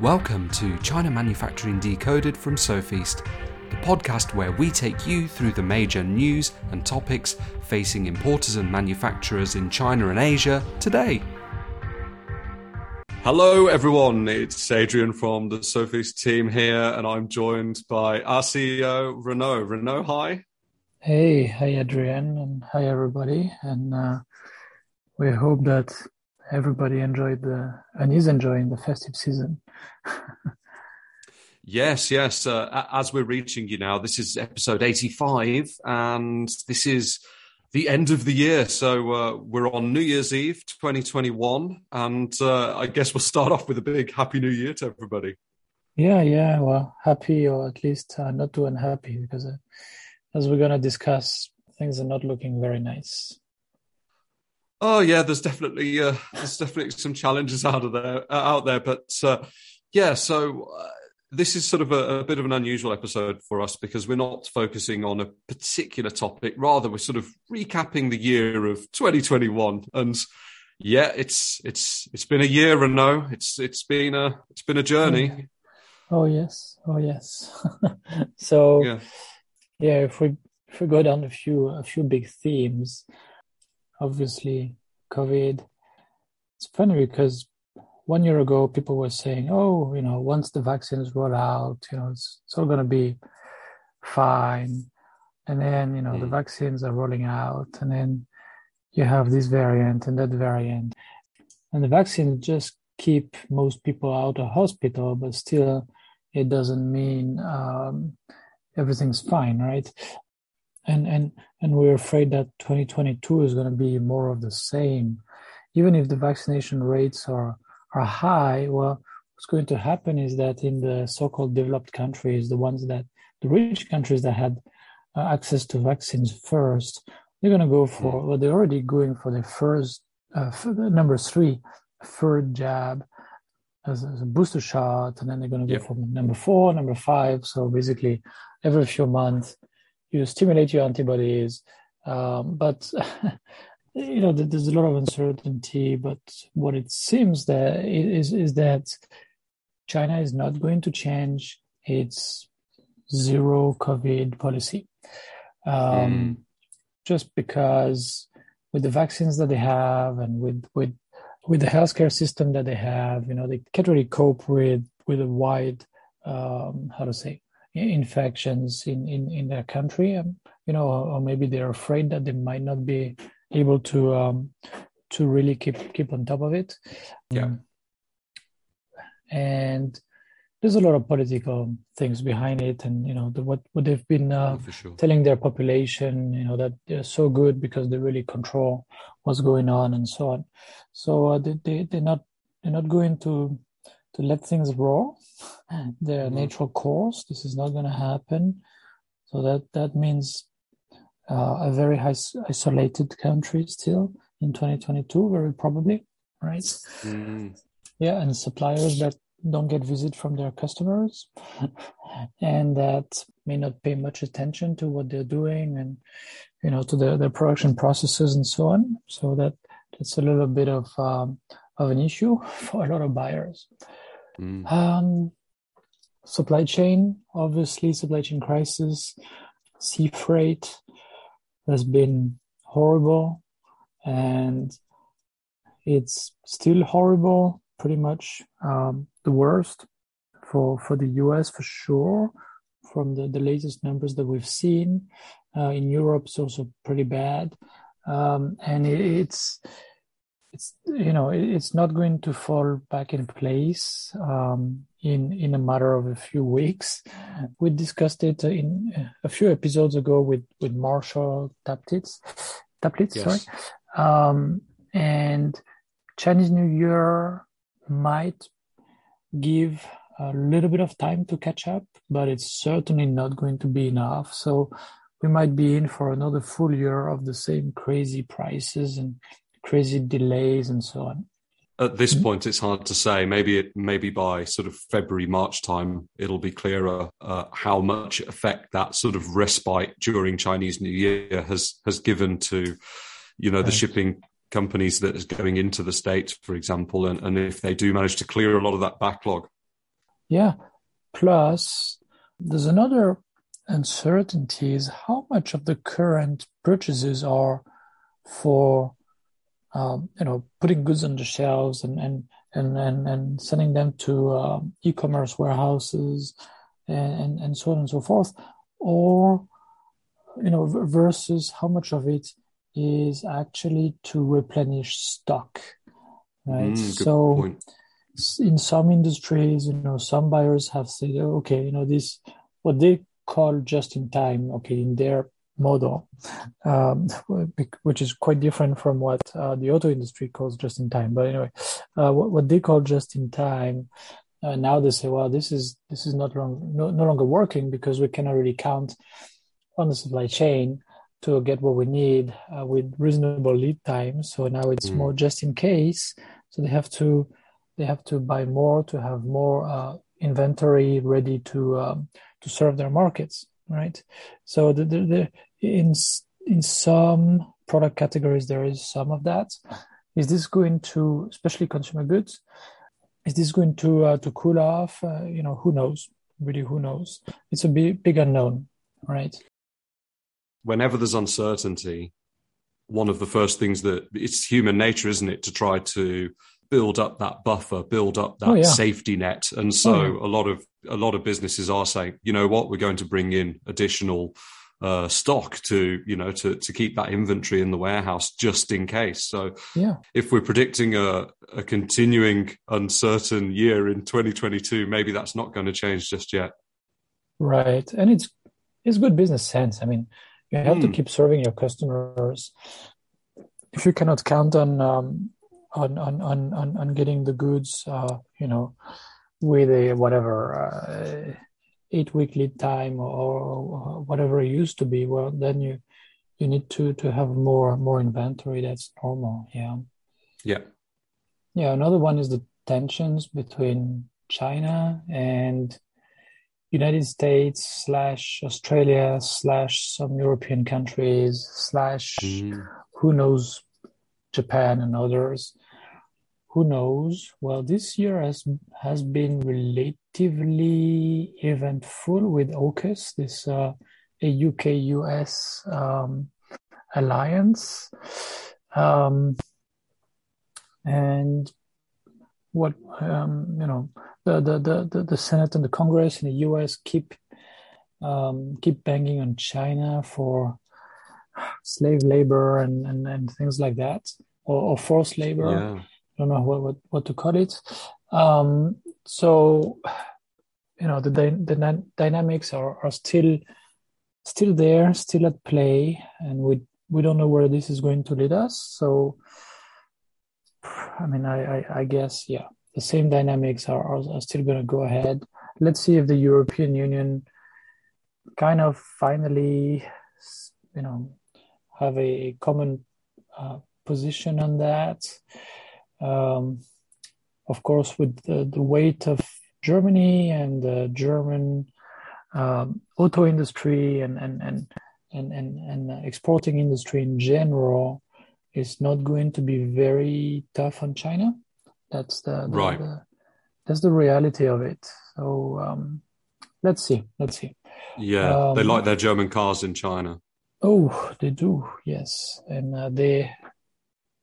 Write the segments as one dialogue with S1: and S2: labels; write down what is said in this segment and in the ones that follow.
S1: Welcome to China Manufacturing Decoded from Sofeast, the podcast where we take you through the major news and topics facing importers and manufacturers in China and Asia today.
S2: Hello, everyone. It's Adrian from the Sofeast team here, and I'm joined by our CEO, Renaud. Renaud, hi.
S3: Hey, hi, Adrian, and hi, everybody. And uh, we hope that everybody enjoyed the and is enjoying the festive season.
S2: Yes, yes. Uh, as we're reaching you now, this is episode 85, and this is the end of the year. So uh, we're on New Year's Eve 2021, and uh, I guess we'll start off with a big Happy New Year to everybody.
S3: Yeah, yeah. Well, happy or at least uh, not too unhappy because, uh, as we're going to discuss, things are not looking very nice.
S2: Oh yeah, there's definitely uh, there's definitely some challenges out of there uh, out there, but uh, yeah. So uh, this is sort of a, a, bit of an unusual episode for us because we're not focusing on a particular topic. Rather, we're sort of recapping the year of 2021, and yeah, it's it's it's been a year, and no, it's it's been a it's been a journey.
S3: Oh yes, oh yes. so yeah. yeah, if we if we go down a few a few big themes obviously COVID. It's funny because one year ago people were saying, "Oh, you know, once the vaccines roll out, you know, it's, it's all going to be fine." And then you know mm. the vaccines are rolling out, and then you have this variant and that variant, and the vaccines just keep most people out of hospital, but still, it doesn't mean um, everything's fine, right? and and and we're afraid that 2022 is going to be more of the same even if the vaccination rates are are high well what's going to happen is that in the so-called developed countries the ones that the rich countries that had uh, access to vaccines first they're going to go for well they're already going for the first uh, number three third jab as, as, a booster shot and then they're going to go yep. for number four number five so basically every few months you stimulate your antibodies. Um, but you know, there's a lot of uncertainty. But what it seems that is is that China is not going to change its zero COVID policy, um, mm. just because with the vaccines that they have and with with with the healthcare system that they have, you know, they can't really cope with with a wide um, how to say infections in, in, in their country, um, you know, or maybe they're afraid that they might not be able to um, to really keep keep on top of it.
S2: Yeah. Um,
S3: and there's a lot of political things behind it, and you know the, what what they've been uh, oh, sure. telling their population, you know that they're so good because they really control what's going on and so on. So uh, they, they they're not they're not going to to let things roll their mm-hmm. natural course. This is not going to happen. So that that means uh, a very high, isolated country still in 2022, very probably, right? Mm-hmm. Yeah, and suppliers that don't get visit from their customers and that may not pay much attention to what they're doing and you know to their, their production processes and so on so that that's a little bit of um, of an issue for a lot of buyers Mm. Um, supply chain, obviously, supply chain crisis, sea freight has been horrible, and it's still horrible. Pretty much um, the worst for for the U.S. for sure. From the, the latest numbers that we've seen, uh, in Europe, it's also pretty bad, um, and it, it's it's you know it's not going to fall back in place um, in in a matter of a few weeks. We discussed it in a few episodes ago with with Marshall Taplitz, Taplitz, yes. sorry, um, and Chinese New Year might give a little bit of time to catch up, but it's certainly not going to be enough. So we might be in for another full year of the same crazy prices and crazy delays and so on?
S2: At this mm-hmm. point, it's hard to say. Maybe it, maybe by sort of February, March time, it'll be clearer uh, how much effect that sort of respite during Chinese New Year has has given to, you know, right. the shipping companies that is going into the states, for example, and, and if they do manage to clear a lot of that backlog.
S3: Yeah. Plus, there's another uncertainty is how much of the current purchases are for um, you know putting goods on the shelves and and and and, and sending them to um, e-commerce warehouses and, and and so on and so forth, or you know versus how much of it is actually to replenish stock, right?
S2: Mm,
S3: so.
S2: Point.
S3: In some industries, you know, some buyers have said, okay, you know, this, what they call just in time, okay, in their model, um, which is quite different from what uh, the auto industry calls just in time. But anyway, uh, what, what, they call just in time, uh, now they say, well, this is this is not long, no, no longer working because we cannot really count on the supply chain to get what we need uh, with reasonable lead time. So now it's mm. more just in case. So they have to they have to buy more to have more uh, inventory ready to um, to serve their markets, right? So the, the, the, in in some product categories there is some of that. Is this going to, especially consumer goods, is this going to uh, to cool off? Uh, you know, who knows? Really, who knows? It's a big big unknown, right?
S2: Whenever there's uncertainty, one of the first things that it's human nature, isn't it, to try to build up that buffer, build up that oh, yeah. safety net. And so oh, yeah. a lot of a lot of businesses are saying, you know what, we're going to bring in additional uh, stock to you know to to keep that inventory in the warehouse just in case. So
S3: yeah,
S2: if we're predicting a, a continuing uncertain year in 2022, maybe that's not going to change just yet.
S3: Right, and it's it's good business sense. I mean, you have mm. to hmm. keep serving your customers. If you cannot count on um, on on on on, getting the goods, uh, you know, with a whatever uh, eight week lead time or, or, whatever it used to be. Well, then you you need to to have more more inventory. That's normal. Yeah.
S2: Yeah.
S3: Yeah. Another one is the tensions between China and United States slash Australia slash some European countries slash mm. who knows Japan and others who knows? Well, this year has has been relatively eventful with AUKUS, this uh, a UK US um, alliance, um, and what um, you know the, the the the Senate and the Congress in the US keep um, keep banging on China for slave labor and, and, and things like that or, or forced labor.
S2: Yeah
S3: don't know what, what, what to call it. Um, so, you know, the, the dynamics are, are still still there, still at play, and we we don't know where this is going to lead us. So, I mean, I I, I guess yeah, the same dynamics are, are, are still going to go ahead. Let's see if the European Union kind of finally, you know, have a common uh, position on that. Um, of course, with the, the, weight of Germany and the German um, auto industry and and and and and, and exporting industry in general is not going to be very tough on China. That's the, the
S2: right.
S3: The, that's the reality of it. So um, let's see. Let's see.
S2: Yeah, they um, like their German cars in China.
S3: Oh, they do. Yes, and uh, they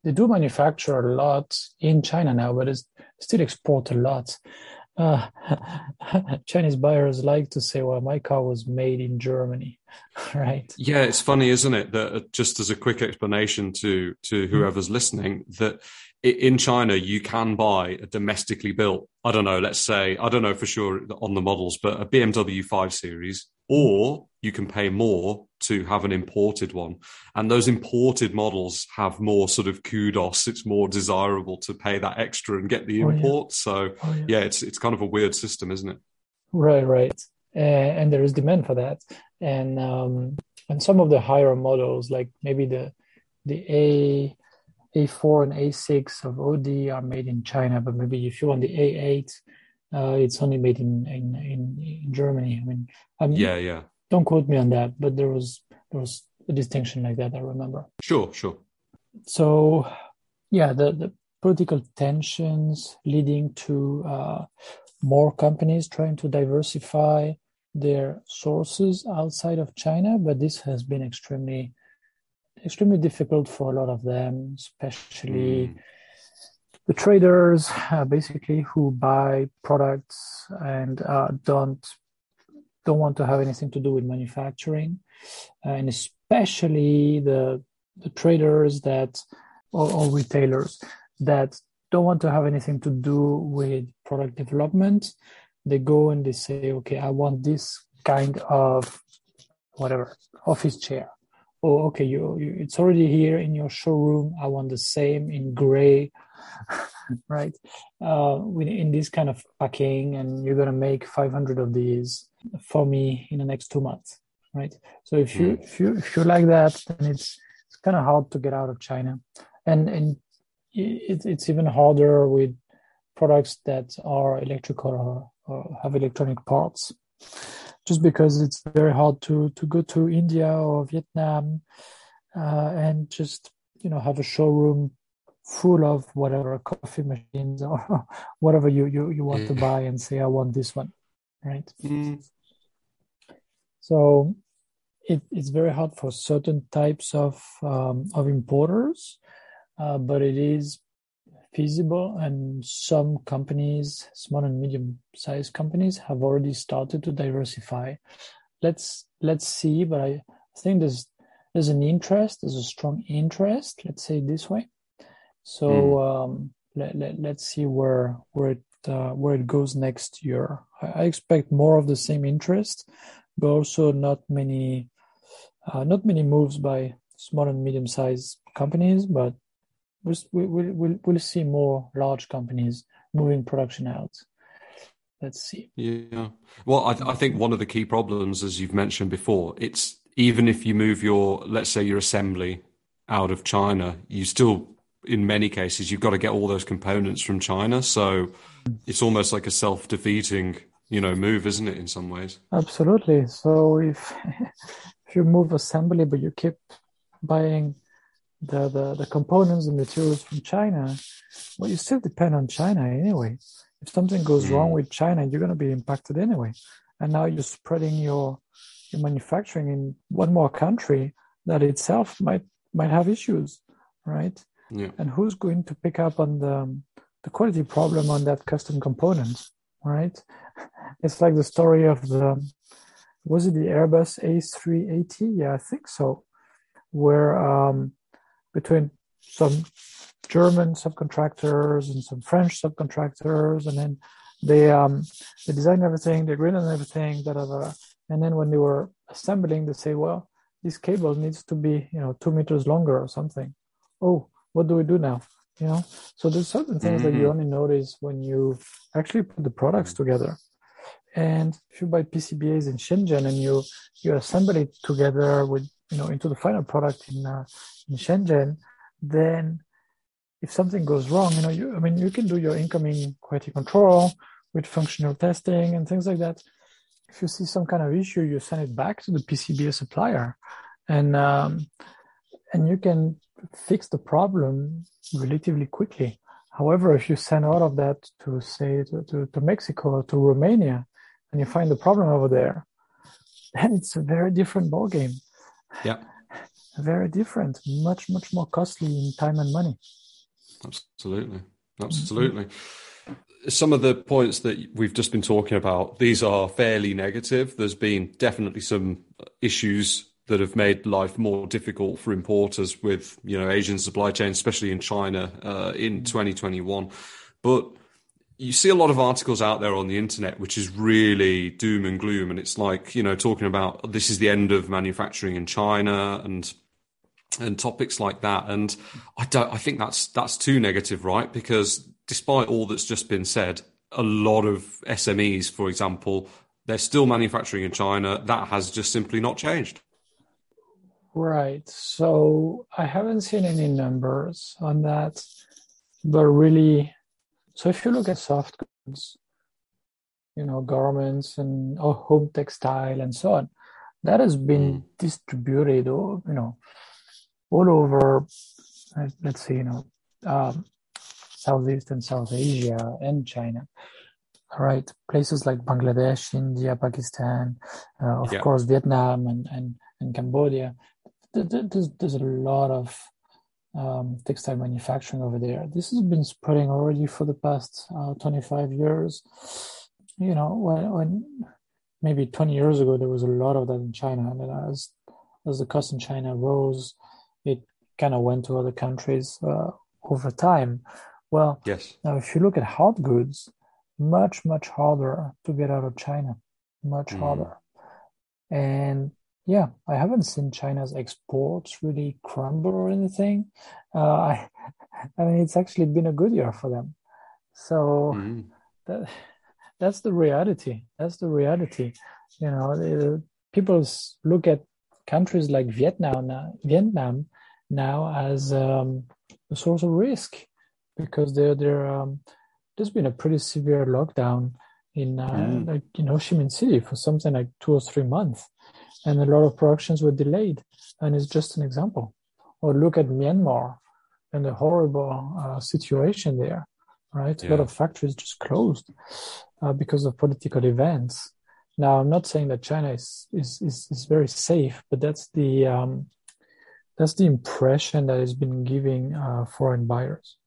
S3: they do manufacture a lot in China now, but it's still export a lot. Uh, Chinese buyers like to say, "Well, my car was made in Germany," right?
S2: Yeah, it's funny, isn't it? That uh, just as a quick explanation to to whoever's listening, that in China you can buy a domestically built. I don't know. Let's say I don't know for sure on the models, but a BMW 5 Series or you can pay more to have an imported one. And those imported models have more sort of kudos. It's more desirable to pay that extra and get the import. Oh, yeah. So oh, yeah. yeah. it's it's kind of a weird system, isn't it?
S3: Right, right. Uh, and there is demand for that. And um, and some of the higher models, like maybe the the A A4 and A6 of Audi are made in China, but maybe if you want the A8 uh, it's only made in, in, in in Germany. I mean, I mean,
S2: yeah, yeah.
S3: Don't quote me on that, but there was there was a distinction like that. I remember.
S2: Sure, sure.
S3: So, yeah, the the political tensions leading to uh, more companies trying to diversify their sources outside of China, but this has been extremely extremely difficult for a lot of them, especially mm. the traders, uh, basically who buy products and uh, don't don't want to have anything to do with manufacturing, and especially the the traders that or, or retailers that don't want to have anything to do with product development. They go and they say, okay, I want this kind of whatever office chair. Oh, okay, you, you it's already here in your showroom. I want the same in gray, right? Uh, in this kind of packing, and you're gonna make 500 of these for me in the next two months, right? So if you mm. if you if you like that, then it's it's kind of hard to get out of China, and and it, it's even harder with products that are electrical or, or, have electronic parts just because it's very hard to to go to india or vietnam uh, and just you know have a showroom full of whatever coffee machines or whatever you you, you want to buy and say i want this one right mm. So it, it's very hard for certain types of um, of importers uh, but it is feasible and some companies, small and medium sized companies have already started to diversify. Let's, let's see, but I think there's, there's an interest, there's a strong interest, let's say this way. So, mm. um, let, let, let's see where, where it, uh, where it goes next year. I, I expect more of the same interest, but also not many, uh, not many moves by small and medium sized companies, but we'll, we'll, we'll see more large companies moving production out. Let's see.
S2: Yeah. Well, I, I think one of the key problems, as you've mentioned before, it's even if you move your, let's say, your assembly out of China, you still, in many cases, you've got to get all those components from China. So it's almost like a self defeating, you know, move, isn't it, in some ways?
S3: Absolutely. So if, if you move assembly, but you keep buying the, the, the components and materials from China, well, you still depend on China anyway. If something goes mm. wrong with China, you're going to be impacted anyway. And now you're spreading your, your manufacturing in one more country that itself might might have issues, right?
S2: Yeah.
S3: And who's going to pick up on the the quality problem on that custom component, right? It's like the story of the was it the Airbus A380? Yeah, I think so. Where um, between some German subcontractors and some French subcontractors, and then they um, they designed everything, they agreed on everything, da, da, da. and then when they were assembling, they say, well, this cable needs to be you know two meters longer or something. Oh, what do we do now? You know, so there's certain things mm-hmm. that you mm-hmm. only notice when you actually put the products together. And if you buy PCBAs in Shenzhen and you you assemble it together with you know into the final product in uh, in Shenzhen, then if something goes wrong, you know, you, I mean, you can do your incoming quality control with functional testing and things like that. If you see some kind of issue, you send it back to the PCBA supplier, and um, and you can fix the problem relatively quickly. However, if you send all of that to say to, to, to Mexico or to Romania, and you find the problem over there, then it's a very different ballgame.
S2: Yeah
S3: very different, much, much more costly in time and money.
S2: Absolutely. Absolutely. Mm-hmm. Some of the points that we've just been talking about, these are fairly negative. There's been definitely some issues that have made life more difficult for importers with, you know, Asian supply chains, especially in China uh, in 2021. But you see a lot of articles out there on the internet which is really doom and gloom and it's like you know talking about this is the end of manufacturing in china and and topics like that. And I don't, I think that's, that's too negative, right? Because despite all that's just been said, a lot of SMEs, for example, they're still manufacturing in China. That has just simply not changed.
S3: Right. So I haven't seen any numbers on that, but really, so if you look at soft goods, you know, garments and or home textile and so on, that has been mm. distributed, you know, all over, let's say, you know, um, Southeast and South Asia and China. All right, places like Bangladesh, India, Pakistan, uh, of yeah. course Vietnam and, and, and Cambodia. There's, there's a lot of um, textile manufacturing over there. This has been spreading already for the past uh, 25 years. You know, when, when maybe 20 years ago there was a lot of that in China, and then as as the cost in China rose, it kind of went to other countries uh, over time. Well,
S2: yes.
S3: Now, if you look at hard goods, much much harder to get out of China, much mm. harder. And yeah, I haven't seen China's exports really crumble or anything. Uh, I, I mean, it's actually been a good year for them. So mm. that, that's the reality. That's the reality. You know, people look at countries like Vietnam now, Vietnam now as um, a source of risk because they're, they're um, there's been a pretty severe lockdown in uh, mm. like in Ho Chi Minh City for something like two or three months, and a lot of productions were delayed. And it's just an example. Or look at Myanmar and the horrible uh, situation there, right? Yeah. A lot of factories just closed uh, because of political events. Now, I'm not saying that China is is is, is very safe, but that's the um, that's the impression that has been giving uh, foreign buyers.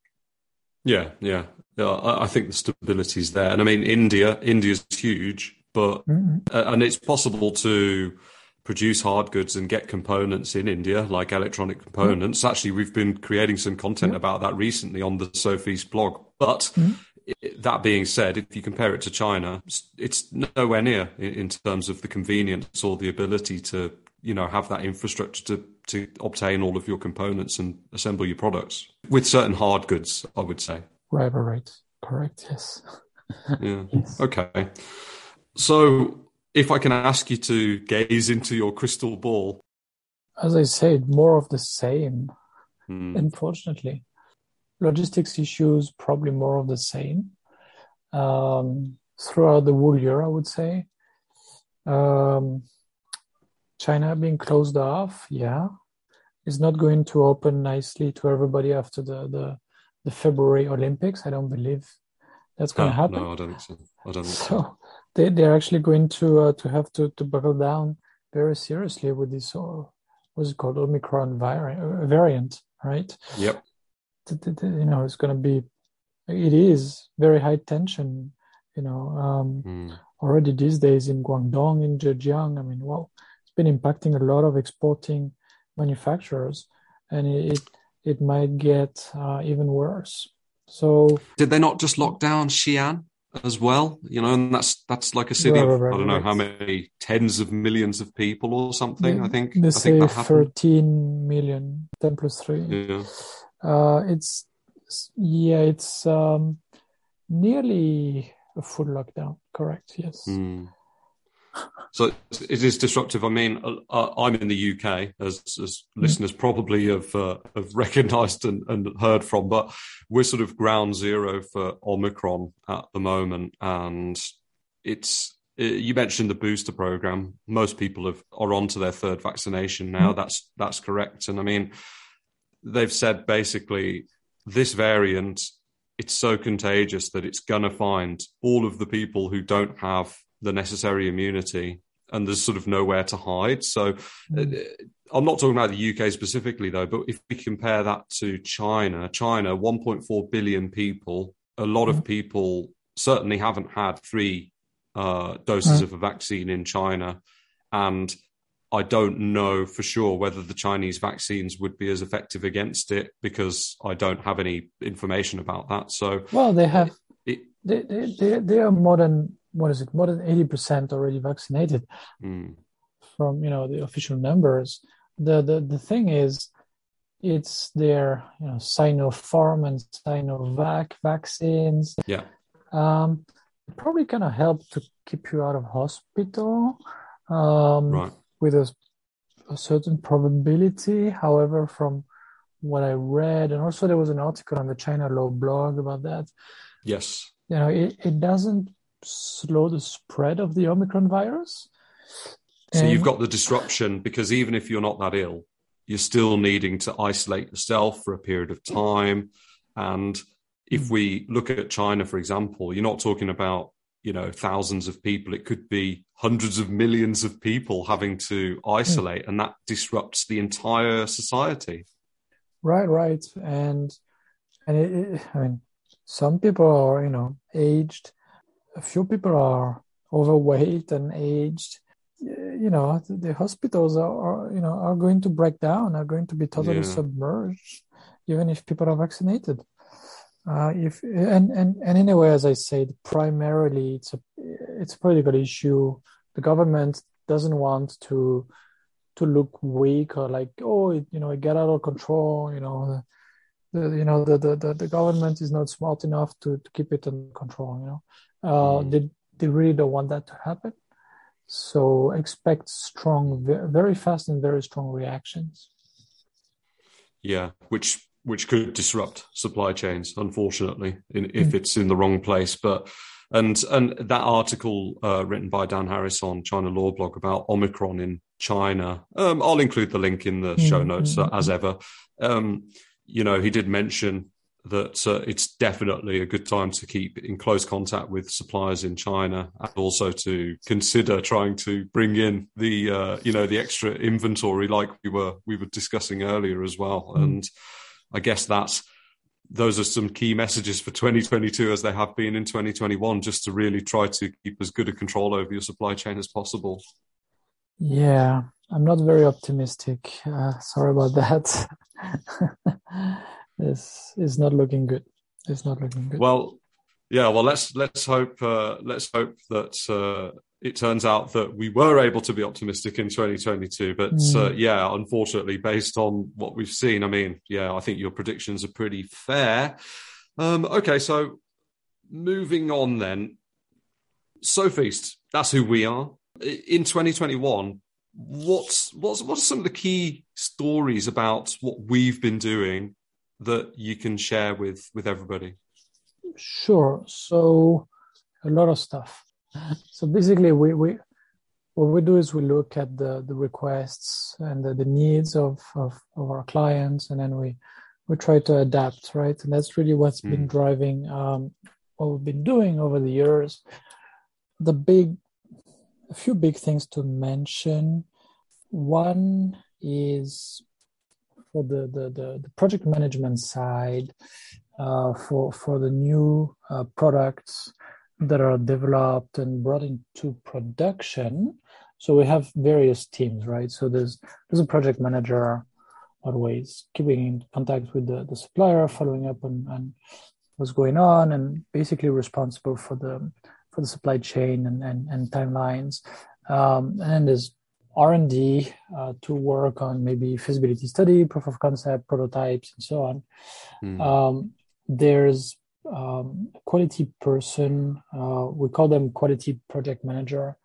S2: Yeah, yeah, yeah. I, I think the stability is there, and I mean, India, India's huge, but mm-hmm. uh, and it's possible to produce hard goods and get components in India, like electronic components. Mm-hmm. Actually, we've been creating some content about that recently on the Sofeast blog. But mm-hmm. that being said, if you compare it to China, it's nowhere near in terms of the convenience or the ability to, you know, have that infrastructure to to obtain all of your components and assemble your products with certain hard goods, I would say.
S3: Right, right, correct. Yes.
S2: yeah. Yes. Okay. So, if I can ask you to gaze into your crystal ball,
S3: as I said, more of the same. Hmm. Unfortunately, logistics issues probably more of the same um, throughout the whole year. I would say. Um, China being closed off, yeah, is not going to open nicely to everybody after the the, the February Olympics. I don't believe that's going to happen.
S2: No, I don't think so. I don't so.
S3: so they they're actually going to uh, to have to to buckle down very seriously with this uh, what's it called Omicron variant, uh, variant right?
S2: Yep.
S3: You know, it's going to be. It is very high tension. You know, um, mm. already these days in Guangdong, in Zhejiang. I mean, well, it's been impacting a lot of exporting manufacturers, and it it might get uh, even worse. So,
S2: did they not just lock down Xi'an as well? You know, and that's that's like a city right, of right, I don't know how many tens of millions of people or something.
S3: They,
S2: I think
S3: they
S2: I
S3: say think 13 million, 10 plus three.
S2: Yeah.
S3: Uh, it's yeah, it's um, nearly a full lockdown. Correct. Yes.
S2: Mm. So it is disruptive. I mean, uh, I'm in the UK, as, as mm. listeners probably have uh, have recognised and, and, heard from, but we're sort of ground zero for Omicron at the moment, and it's. You mentioned the booster program. Most people have, are on to their third vaccination now. Mm. That's that's correct, and I mean, they've said basically this variant it's so contagious that it's going to find all of the people who don't have the necessary immunity and there's sort of nowhere to hide. So mm. uh, I'm not talking about the UK specifically though, but if we compare that to China, China, 1.4 billion people, a lot of people certainly haven't had three uh, doses mm. of a vaccine in China. And I don't know for sure whether the Chinese vaccines would be as effective against it because I don't have any information about that. So,
S3: well, they have, it, they, they, they are more than what is it? More than 80% already vaccinated
S2: mm.
S3: from you know the official numbers. The, the the thing is it's their you know sinopharm and sinovac vaccines.
S2: Yeah.
S3: Um probably gonna help to keep you out of hospital um
S2: right.
S3: with a, a certain probability. However from what i read and also there was an article on the china law blog about that.
S2: Yes.
S3: You know it, it doesn't slow the spread of the Omicron virus.
S2: So and... you've got the disruption because even if you're not that ill, you're still needing to isolate yourself for a period of time. And if we look at China, for example, you're not talking about you know thousands of people it could be hundreds of millions of people having to isolate mm. and that disrupts the entire society
S3: right right and and it, it, i mean some people are you know aged a few people are overweight and aged you know the hospitals are, are you know are going to break down are going to be totally yeah. submerged even if people are vaccinated uh, if and, and and anyway, as I said, primarily it's a it's a political issue. The government doesn't want to to look weak or like oh it, you know it got out of control. You know, the, the you know the, the the very is not smart enough to, to keep it under control. You know, uh, mm. they they really don't want that to happen. So expect strong, very fast and very strong reactions.
S2: Yeah, which which could disrupt supply chains, unfortunately, in, if mm. it's in the wrong place. But and and that article uh, written by Dan Harris on China Law Blog about Omicron in China, um, I'll include the link in the show mm, notes uh, as ever. Um, you know, he did mention that uh, it's definitely a good time to keep in close contact with suppliers in China and also to consider trying to bring in the uh, you know the extra inventory like we were we were discussing earlier as well. Mm. and I guess that's those are some key messages for 2022 as they have been in 2021 just to really try to keep as good a control over your supply chain as possible.
S3: Yeah i'm not very optimistic. Uh, sorry about that this is not looking good it's not looking good
S2: well yeah well let's let's hope uh, let's hope that uh, it turns out that we were able to be optimistic in 2022. But mm. uh, yeah, unfortunately, based on what we've seen, I mean, yeah, I think your predictions are pretty fair. Um, okay, so moving on then. SoFeast, that's who we are. In 2021, what's what's what are some of the key stories about what we've been doing that you can share with with everybody?
S3: Sure. So a lot of stuff so basically we, we what we do is we look at the, the requests and the, the needs of, of, of, our clients and then we we try to adapt right and that's really what's mm. been driving um, what we've been doing over the years the big a few big things to mention one is for the the, the, the project management side uh, for for the new uh, products that are developed and brought into production. So we have various teams, right? So there's there's a project manager, always keeping in contact with the, the supplier, following up on, on what's going on, and basically responsible for the for the supply chain and and, and timelines. Um, and there's R and D uh, to work on maybe feasibility study, proof of concept, prototypes, and so on. Mm. Um, there's um, quality person. Uh, we call them quality project manager,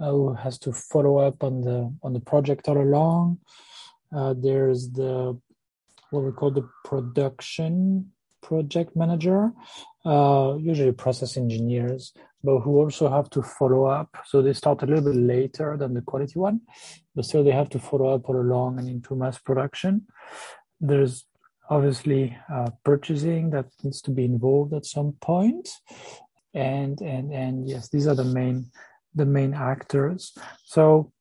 S3: uh, who has to follow up on the on the project all along. Uh, there's the what we call the production project manager, uh, usually process engineers, but who also have to follow up. So they start a little bit later than the quality one, but still they have to follow up all along and into mass production. There's obviously uh, purchasing that needs to be involved at some point and and and yes these are the main the main actors so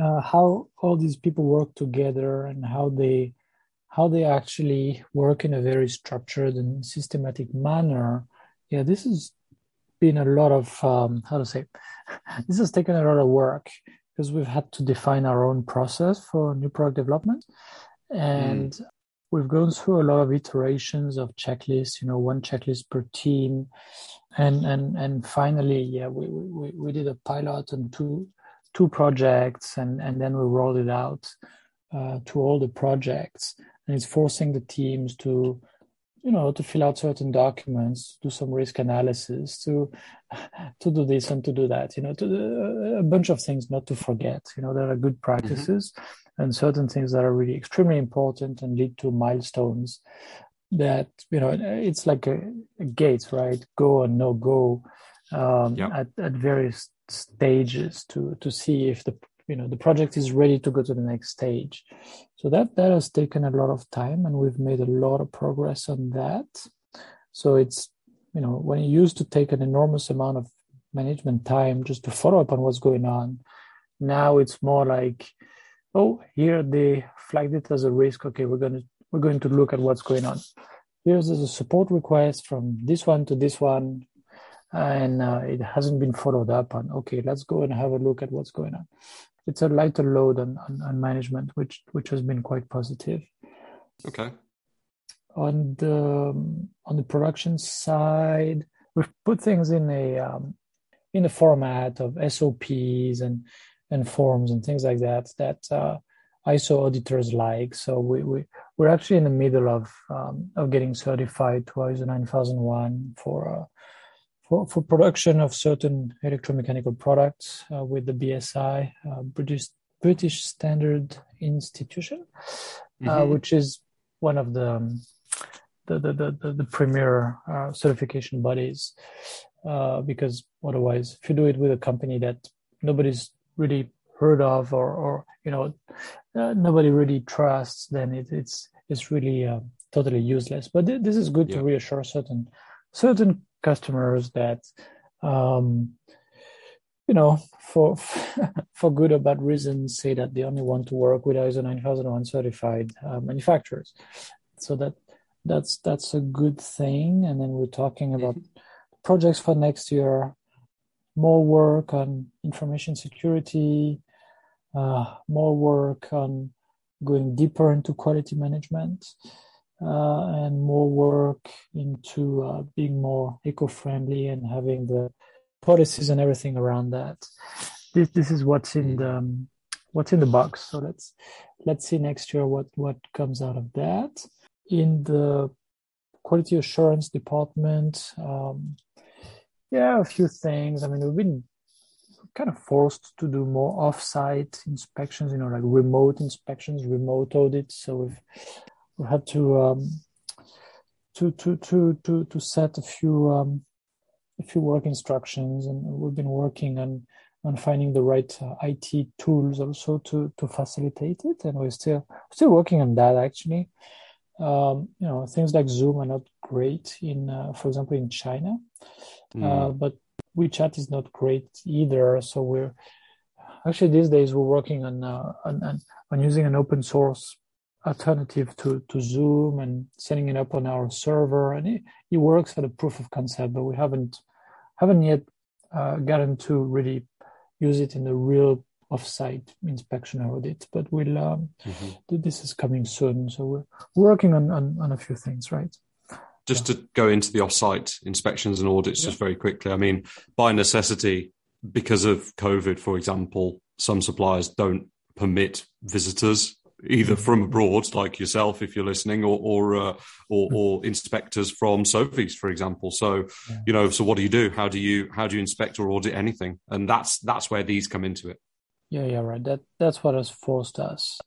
S3: uh, how all these people work together and how they how they actually work in a very structured and systematic manner. Yeah this has been a lot of um, how to say this has taken a lot of work because we've had to define our own process for new product development. And mm we've gone through a lot of iterations of checklists you know one checklist per team. And and and finally yeah we we, we did a pilot on two two projects and and then we rolled it out uh, to all the projects and it's forcing the teams to you know to fill out certain documents do some risk analysis to to do this and to do that you know to uh, a bunch of things not to forget you know there are good mm-hmm. practices mm-hmm and certain things that are really extremely important and lead to milestones that you know it's like a, a gate right go and no go um, yep. at, at various stages to to see if the you know the project is ready to go to the next stage so that that has taken a lot of time and we've made a lot of progress on that So it's, you know, when it used to take an enormous amount of management time just to follow up on what's going on, now it's more like, oh, here they flagged it as a risk. Okay, we're going to we're going to look at what's going on. Here's a support request from this one to this one, and uh, it hasn't been followed up on. Okay, let's go and have a look at what's going on. It's a lighter load on, on, on management, which which has been quite positive.
S2: Okay.
S3: On the on the production side, we've put things in a um, in a format of SOPs and and forms and things like that that uh, ISO auditors like. So we, we we're actually in the middle of um, of getting certified to ISO 9001 for uh, for for production of certain electromechanical products uh, with the BSI uh, British British Standard Institution, uh, mm-hmm. which is one of the um, the, the, the, the, premier uh, certification bodies. Uh, because otherwise, if you do it with a company that nobody's really heard of or, or you know uh, nobody really trusts, then it, it's it's really uh, totally useless. But th- this is good yeah. to reassure certain certain customers that um, you know for for good or bad reasons say that they only want to work with ISO 9001 certified uh, manufacturers. So that that's that's a good thing. And then we're talking about mm-hmm. projects for next year more work on information security, uh, more work on going deeper into quality management, and more work into uh, being more eco-friendly and having the policies and everything around that. This this is what's in the um, what's in the box. So let's let's see next year what what comes out of that. In the quality assurance department, um, yeah, a few things. I mean, we've been kind of forced to do more off-site inspections, you know, like remote inspections, remote audits. So we've we had to um, to to to to to set a few um, a few work instructions, and we've been working on on finding the right uh, IT tools also to to facilitate it, and we're still still working on that actually. Um, you know, things like Zoom are not great in, uh, for example, in China, mm. uh, but WeChat is not great either. So we're actually these days we're working on uh, on, on using an open source alternative to to Zoom and setting it up on our server, and it, it works for the proof of concept, but we haven't haven't yet uh, gotten to really use it in the real off-site inspection audit. But we'll um, mm-hmm. this is coming soon, so we're working on, on on a few things, right?
S2: just to go into the off-site inspections and audits yeah. just very quickly. I mean, by necessity, because of COVID, for example, some suppliers don't permit visitors either from abroad, like yourself, if you're listening, or or uh, or, or, inspectors from Sofeast, for example. So, yeah. you know, so what do you do? How do you how do you inspect or audit anything? And that's that's where these come into it.
S3: Yeah, yeah, right. That that's what has forced us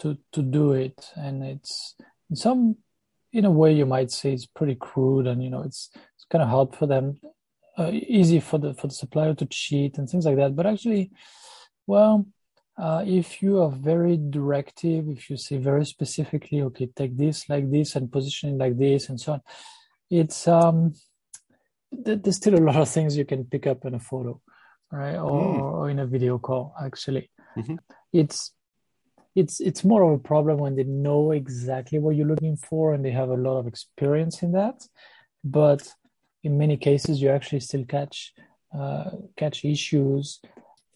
S3: to to do it, and it's in some in a way you might say it's pretty crude and you know it's it's kind of hard for them uh, easy for the for the supplier to cheat and things like that but actually well uh, if you are very directive if you say very specifically okay take this like this and position it like this and so on it's um th- there's still a lot of things you can pick up in a photo right or, mm. or in a video call actually mm-hmm. it's it's it's more of a problem when they know exactly what you're looking for and they have a lot of experience in that but in many cases you actually still catch uh, catch issues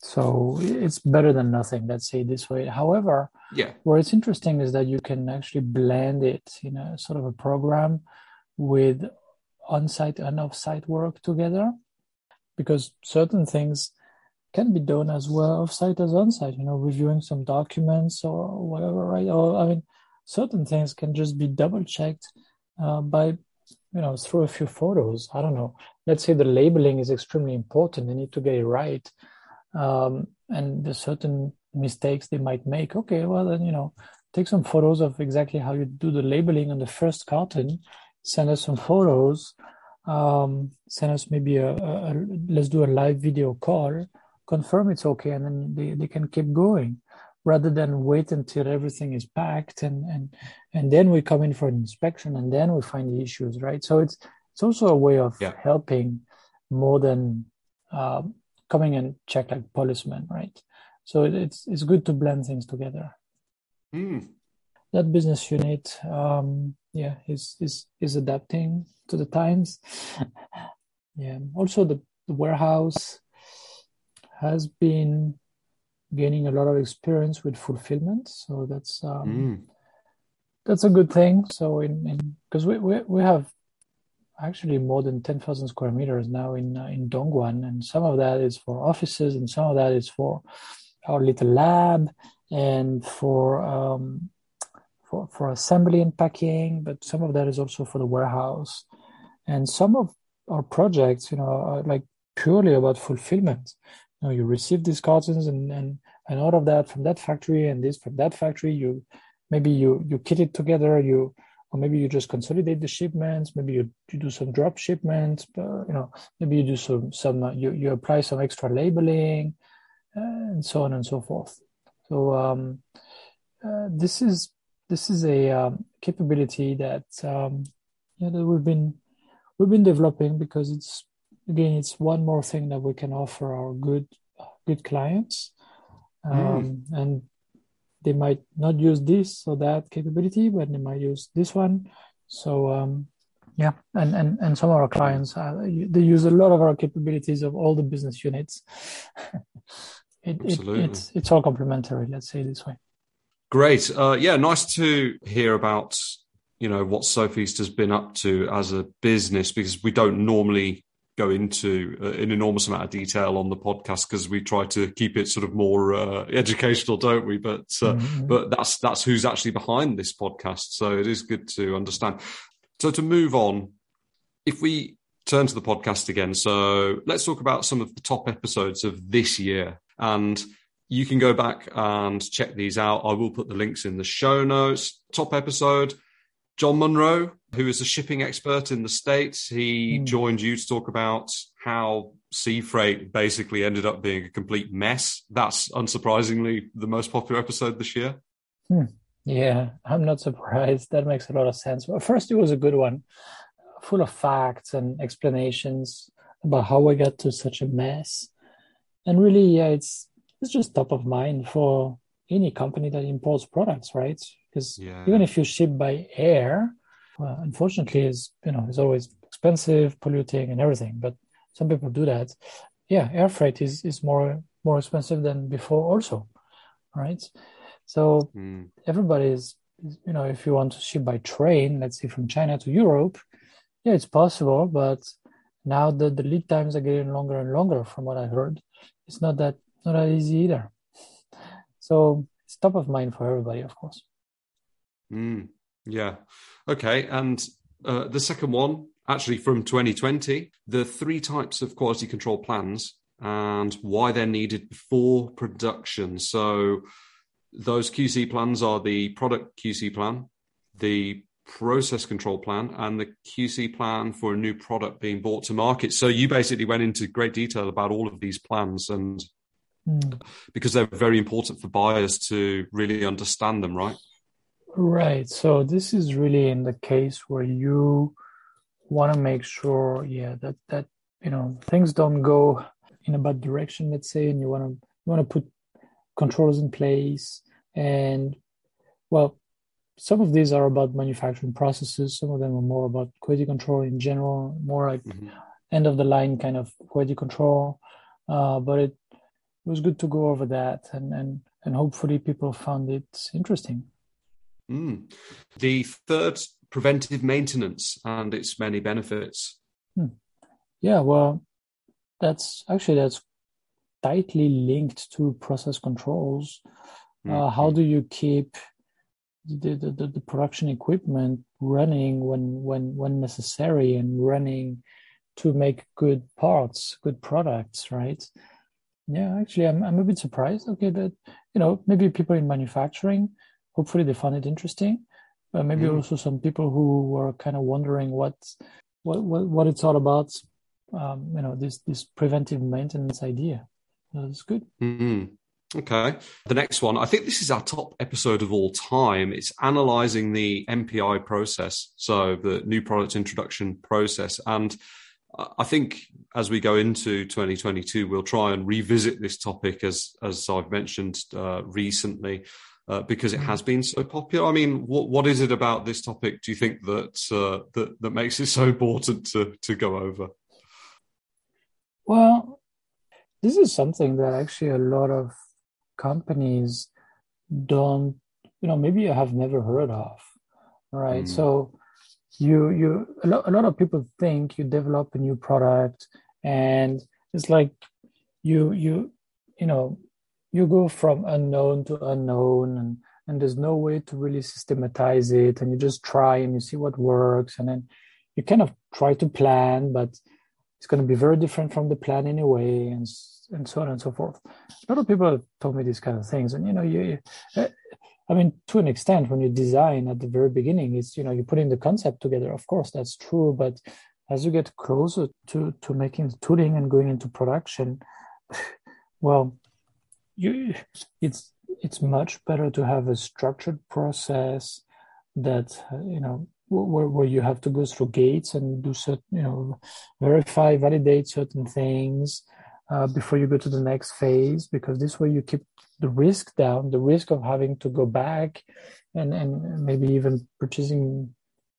S3: so it's better than nothing let's say this way however
S2: yeah
S3: where it's interesting is that you can actually blend it in a sort of a program with on-site and off-site work together because certain things can be done as well off-site as on-site. you know, reviewing some documents or whatever, right? Or, I mean, certain things can just be double checked uh, by, you know, through a few photos. I don't know. Let's say the labeling is extremely important. They need to get it right. Um, and the certain mistakes they might make. Okay, well, then, you know, take some photos of exactly how you do the labeling on the first carton, send us some photos, um, send us maybe a, a, a let's do a live video call confirm it's okay and then they, they can keep going rather than wait until everything is packed and and and then we come in for an inspection and then we find the issues right so it's it's also a way of yeah. helping more than uh, coming and check like policemen, right? So it's it's good to blend things together.
S2: Mm.
S3: That business unit, um, yeah, is is is adapting to the times. yeah. Also, the, the warehouse has been gaining a lot of experience with fulfillment, so that's um, mm. that's a good thing. So in because we, we we have actually more than 10,000 square meters now in uh, in Dongguan, and some of that is for offices, and some of that is for our little lab and for um, for for assembly and packing. But some of that is also for the warehouse, and some of our projects, you know, are like purely about fulfillment. You know, you receive these cartons, and and and out of that from that factory, and this from that factory, you maybe you you kit it together, you or maybe you just consolidate the shipments maybe you, you do some drop shipments but, you know maybe you do some some uh, you, you apply some extra labeling and so on and so forth so um, uh, this is this is a um, capability that um, yeah, that we've been we've been developing because it's again it's one more thing that we can offer our good good clients mm. um, mm. and they might not use this or that capability, but they might use this one. So um, yeah, and and and some of our clients uh, they use a lot of our capabilities of all the business units. it, Absolutely. It, it's it's all complementary. Let's say this way.
S2: Great. Uh, yeah, nice to hear about you know what Sofeast has been up to as a business because we don't normally go into uh, an enormous amount of detail on the podcast because we try to keep it sort of more uh, educational, don't we? But uh, mm-hmm. but that's that's who's actually behind this podcast, so it is good to understand. So to move on, if we turn to the podcast again, so let's talk about some of the top episodes of this year, and you can go back and check these out. I will put the links in the show notes. Top episode Jon Monroe, who is a shipping expert in the States, he mm. joined you to talk about how sea freight basically ended up being a complete mess. That's unsurprisingly the most popular episode this year.
S3: Hmm. Yeah, I'm not surprised. That makes a lot of sense. Well, first, it was a good one, full of facts and explanations about how we got to such a mess. And really, yeah, it's it's just top of mind for any company that imports products, right? because yeah. even if you ship by air, well, unfortunately, is you know, is always expensive, polluting, and everything. But some people do that. Yeah, air freight is is more more expensive than before, also, right? So mm. everybody is, you know, if you want to ship by train, let's say from China to Europe, yeah, it's possible, but now the, the lead times are getting longer and longer from what I heard. It's not that not that easy either. So it's top of mind for everybody, of course.
S2: Mm, yeah. Okay. And uh, the second one, actually from 2020, the three types of quality control plans and why they're needed before production. So those QC plans are the product QC plan, the process control plan, and the QC plan for a new product being brought to market. So you basically went into great detail about all of these plans and mm. because they're very important for buyers to really understand them, right?
S3: Right. So this is really in the case where you want to make sure, yeah, that that you know things don't go in a bad direction. Let's say, and you want to you want to put controls in place, and well, some of these are about manufacturing processes. Some of them are more about quality control in general, more like mm-hmm. end of the line kind of quality control. Uh, but it, it was good to go over that, and and and hopefully people found it interesting.
S2: Mm. The third, preventive maintenance and its many benefits.
S3: Hmm. Yeah, well, that's actually that's tightly linked to process controls. Mm-hmm. Uh, how do you keep the, the, the, production equipment running when when when necessary and running to make good parts, good products, right? Yeah, actually, I'm I'm a bit surprised. Okay, that you know maybe people in manufacturing hopefully they found it interesting. But maybe mm. also some people who were kind of wondering what what what, what it's all about. Um, you know, this this preventive maintenance idea. That's good.
S2: Mm-hmm. Okay. The next one, I think this is our top episode of all time. It's analyzing the MPI process, so the new product introduction process. And I think as we go into 2022, we'll try and revisit this topic as as I've mentioned uh, recently. Uh, because it has been so popular. I mean, what what is it about this topic? Do you think that uh, that that makes it so important to to go over?
S3: Well, this is something that actually a lot of companies don't, you know, maybe you have never heard of, right? Mm. So you you a lot, a lot of people think you develop a new product and it's like you you you know you go from unknown to unknown and and there's no way to really systematize it and you just try and you see what works and then you kind of try to plan but it's going to be very different from the plan anyway and and so on and so forth a lot of people have told me these kind of things and you know you, you eh, I mean, to an extent, when you design at the very beginning, it's you know you're putting the concept together. Of course, that's true, but as you get closer to to making the tooling and going into production, well, you it's it's much better to have a structured process that you know where, where you have to go through gates and do certain you know verify validate certain things uh, before you go to the next phase because this way you keep the risk down, the risk of having to go back and, and maybe even purchasing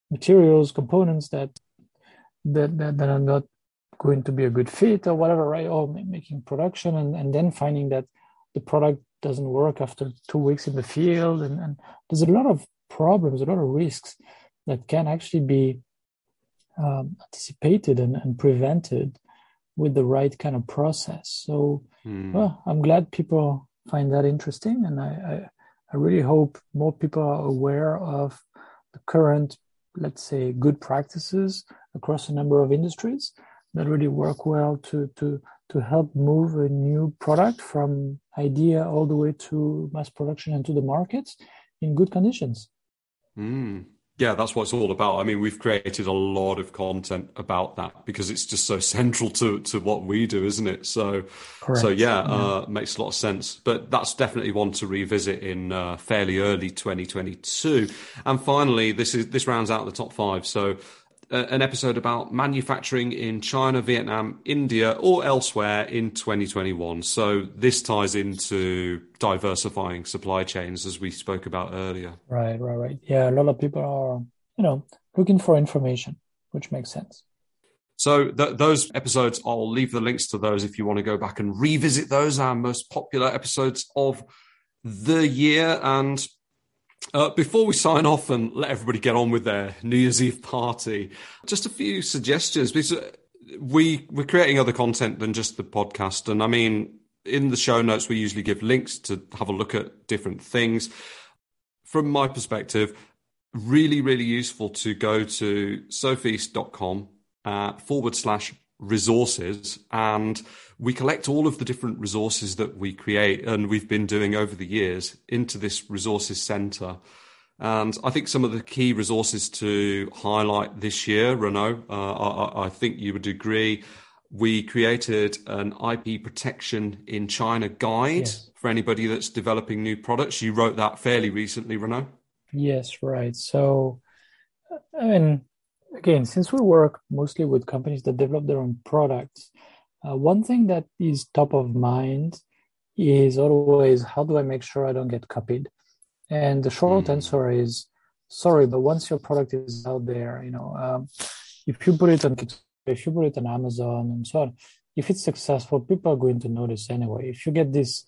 S3: materials, components that, that, that, that are not going to be a good fit or whatever, right? Or making production and, and then finding that the product doesn't work after two weeks in the field. And, and there's a lot of problems, a lot of risks that can actually be um, anticipated and, and prevented with the right kind of process. So, mm. well, I'm glad people find that interesting, and I, I, I really hope more people are aware of the current, let's say, good practices across a number of industries that really work well to to to help move a new product from idea all the way to mass production and to the markets in good conditions.
S2: Mm yeah, that's what it's all about. I mean, we've created a lot of content about that because it's just so central to to what we do, isn't it? So, Correct. so yeah, yeah. Uh, makes a lot of sense. But that's definitely one to revisit in uh, fairly early 2022. And finally, this is this rounds out the top five. So Uh, an episode about manufacturing in China, Vietnam, India, or elsewhere in 2021. So this ties into diversifying supply chains, as we spoke about earlier.
S3: Right, right, right. Yeah, a lot of people are, you know, looking for information, which makes sense.
S2: So th- those episodes, I'll leave the links to those if you want to go back and revisit those, our most popular episodes of the year. And uh, before we sign off and let everybody get on with their New Year's Eve party, just a few suggestions because uh, we we're creating other content than just the podcast, and I mean, in the show notes we usually give links to have a look at different things. From my perspective, really really useful to go to sofeast.com uh, forward slash resources and we collect all of the different resources that we create and we've been doing over the years into this resources center. And I think some of the key resources to highlight this year, Renaud, uh, I, I, think you would agree. We created an IP protection in China guide yes. for anybody that's developing new products. You wrote that fairly recently, Renaud.
S3: Yes, right. So, I mean, again, since we work mostly with companies that develop their own products, uh, one thing that is top of mind is always how do I make sure I don't get copied? And the short mm. answer is sorry, but once your product is out there, you know, um, if you put it on if you put it on Amazon and so on, if it's successful, people are going to notice anyway. If you get this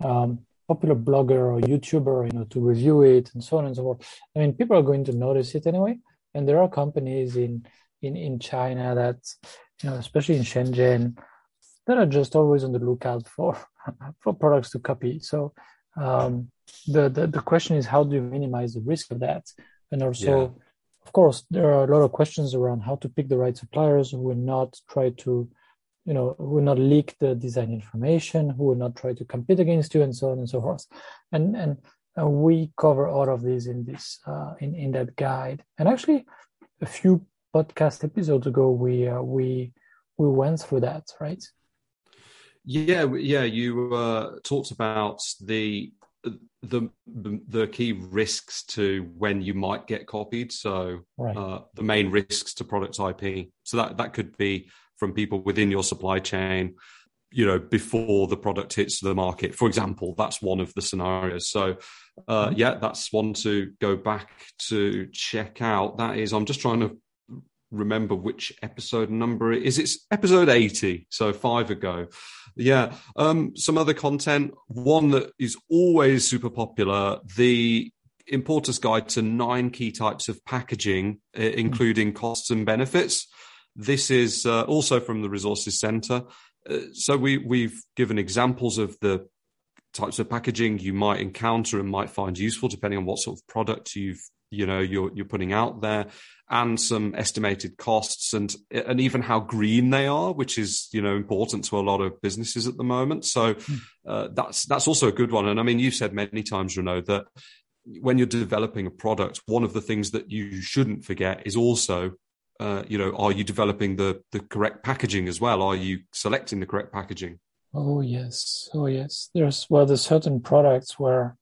S3: um, popular blogger or YouTuber, you know, to review it and so on and so forth, I mean, people are going to notice it anyway. And there are companies in in in China that, you know, especially in Shenzhen, that are just always on the lookout for for products to copy. So um, the, the the question is how do you minimize the risk of that? And also, yeah. of course, there are a lot of questions around how to pick the right suppliers who will not try to, you know, who will not leak the design information, who will not try to compete against you, and so on and so forth. And and uh, we cover all of these in this uh, in in that guide. And actually, a few podcast episodes ago, we uh, we we went through that, right?
S2: Yeah, yeah. You uh, talked about the the the key risks to when you might get copied. So right. uh, the main risks to product IP. So that that could be from people within your supply chain, you know, before the product hits the market. For example, that's one of the scenarios. So uh, mm-hmm. yeah, that's one to go back to check out. That is, I'm just trying to remember which episode number it is. It's episode 80, so five ago. Yeah. Um, some other content. One that is always super popular. The Importer's Guide to nine key types of packaging, uh, including costs and benefits. This is uh, also from the Resources Centre. Uh, so we we've given examples of the types of packaging you might encounter and might find useful, depending on what sort of product you've you know you're you're putting out there and some estimated costs and and even how green they are which is you know important to a lot of businesses at the moment. So hmm. uh, that's that's also a good one. And i mean you've said many times renaud that when you're developing a product one of the things that you shouldn't forget is also uh, you know are you developing the the correct packaging as well? Are you selecting the correct packaging
S3: oh yes oh yes there's well there's certain products where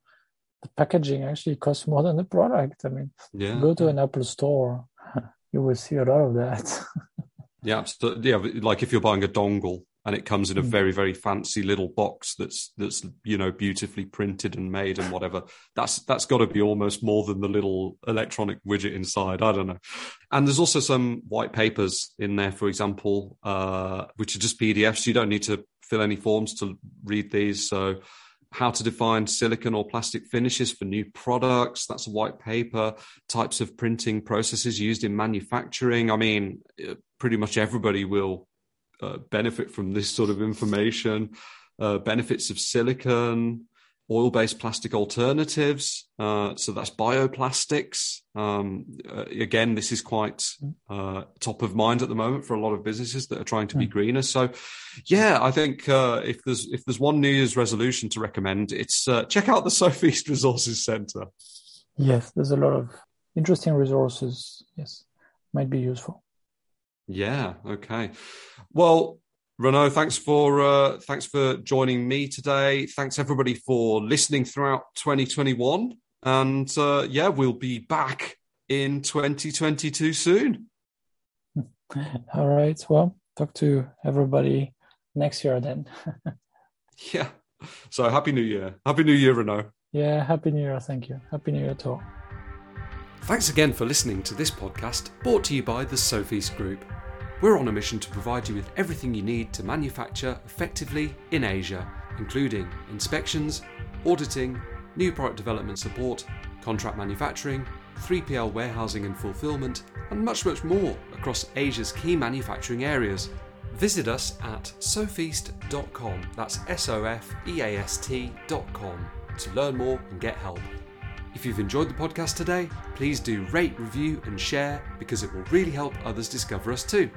S3: the packaging actually costs more than the product. I mean, yeah. go to an Apple store, you will see a lot of that.
S2: yeah, absolutely. Yeah, like if you're buying a dongle and it comes in a hmm. very very fancy little box that's that's you know beautifully printed and made and whatever that's that's got to be almost more than the little electronic widget inside i don't know and there's also some white papers in there for example uh, which are just pdfs you don't need to fill any forms to read these so how to define silicon or plastic finishes for new products. That's a white paper. Types of printing processes used in manufacturing. I mean, uh, pretty much everybody will uh, benefit from this sort of information. Uh, benefits of silicon, oil based plastic alternatives. Uh, so that's bioplastics. Um, uh, again, this is quite uh, top of mind at the moment for a lot of businesses that are trying to be hmm. greener. So, yeah, I think uh, if there's if there's one New Year's resolution to recommend, it's uh, check out the Sofeast Resources Centre.
S3: Yes, there's a lot of interesting resources. Yes, might be useful.
S2: Yeah. Okay. Well, Renaud, thanks for uh, thanks for joining me today. Thanks everybody for listening throughout 2021, and uh, yeah, we'll be back in 2022 soon.
S3: All right. Well, talk to everybody next year then.
S2: yeah. So happy New Year. Happy New Year, Renaud.
S3: Yeah, happy New Year. Thank you. Happy New Year to all.
S1: Thanks again for listening to this podcast brought to you by the Sofeast Group. We're on a mission to provide you with everything you need to manufacture effectively in Asia, including inspections, auditing, new product development support, contract manufacturing, 3PL warehousing and fulfillment, and much, much more across Asia's key manufacturing areas. Visit us at sofeast.com, that's S O F E A S T.com, to learn more and get help. If you've enjoyed the podcast today, please do rate, review, and share because it will really help others discover us too.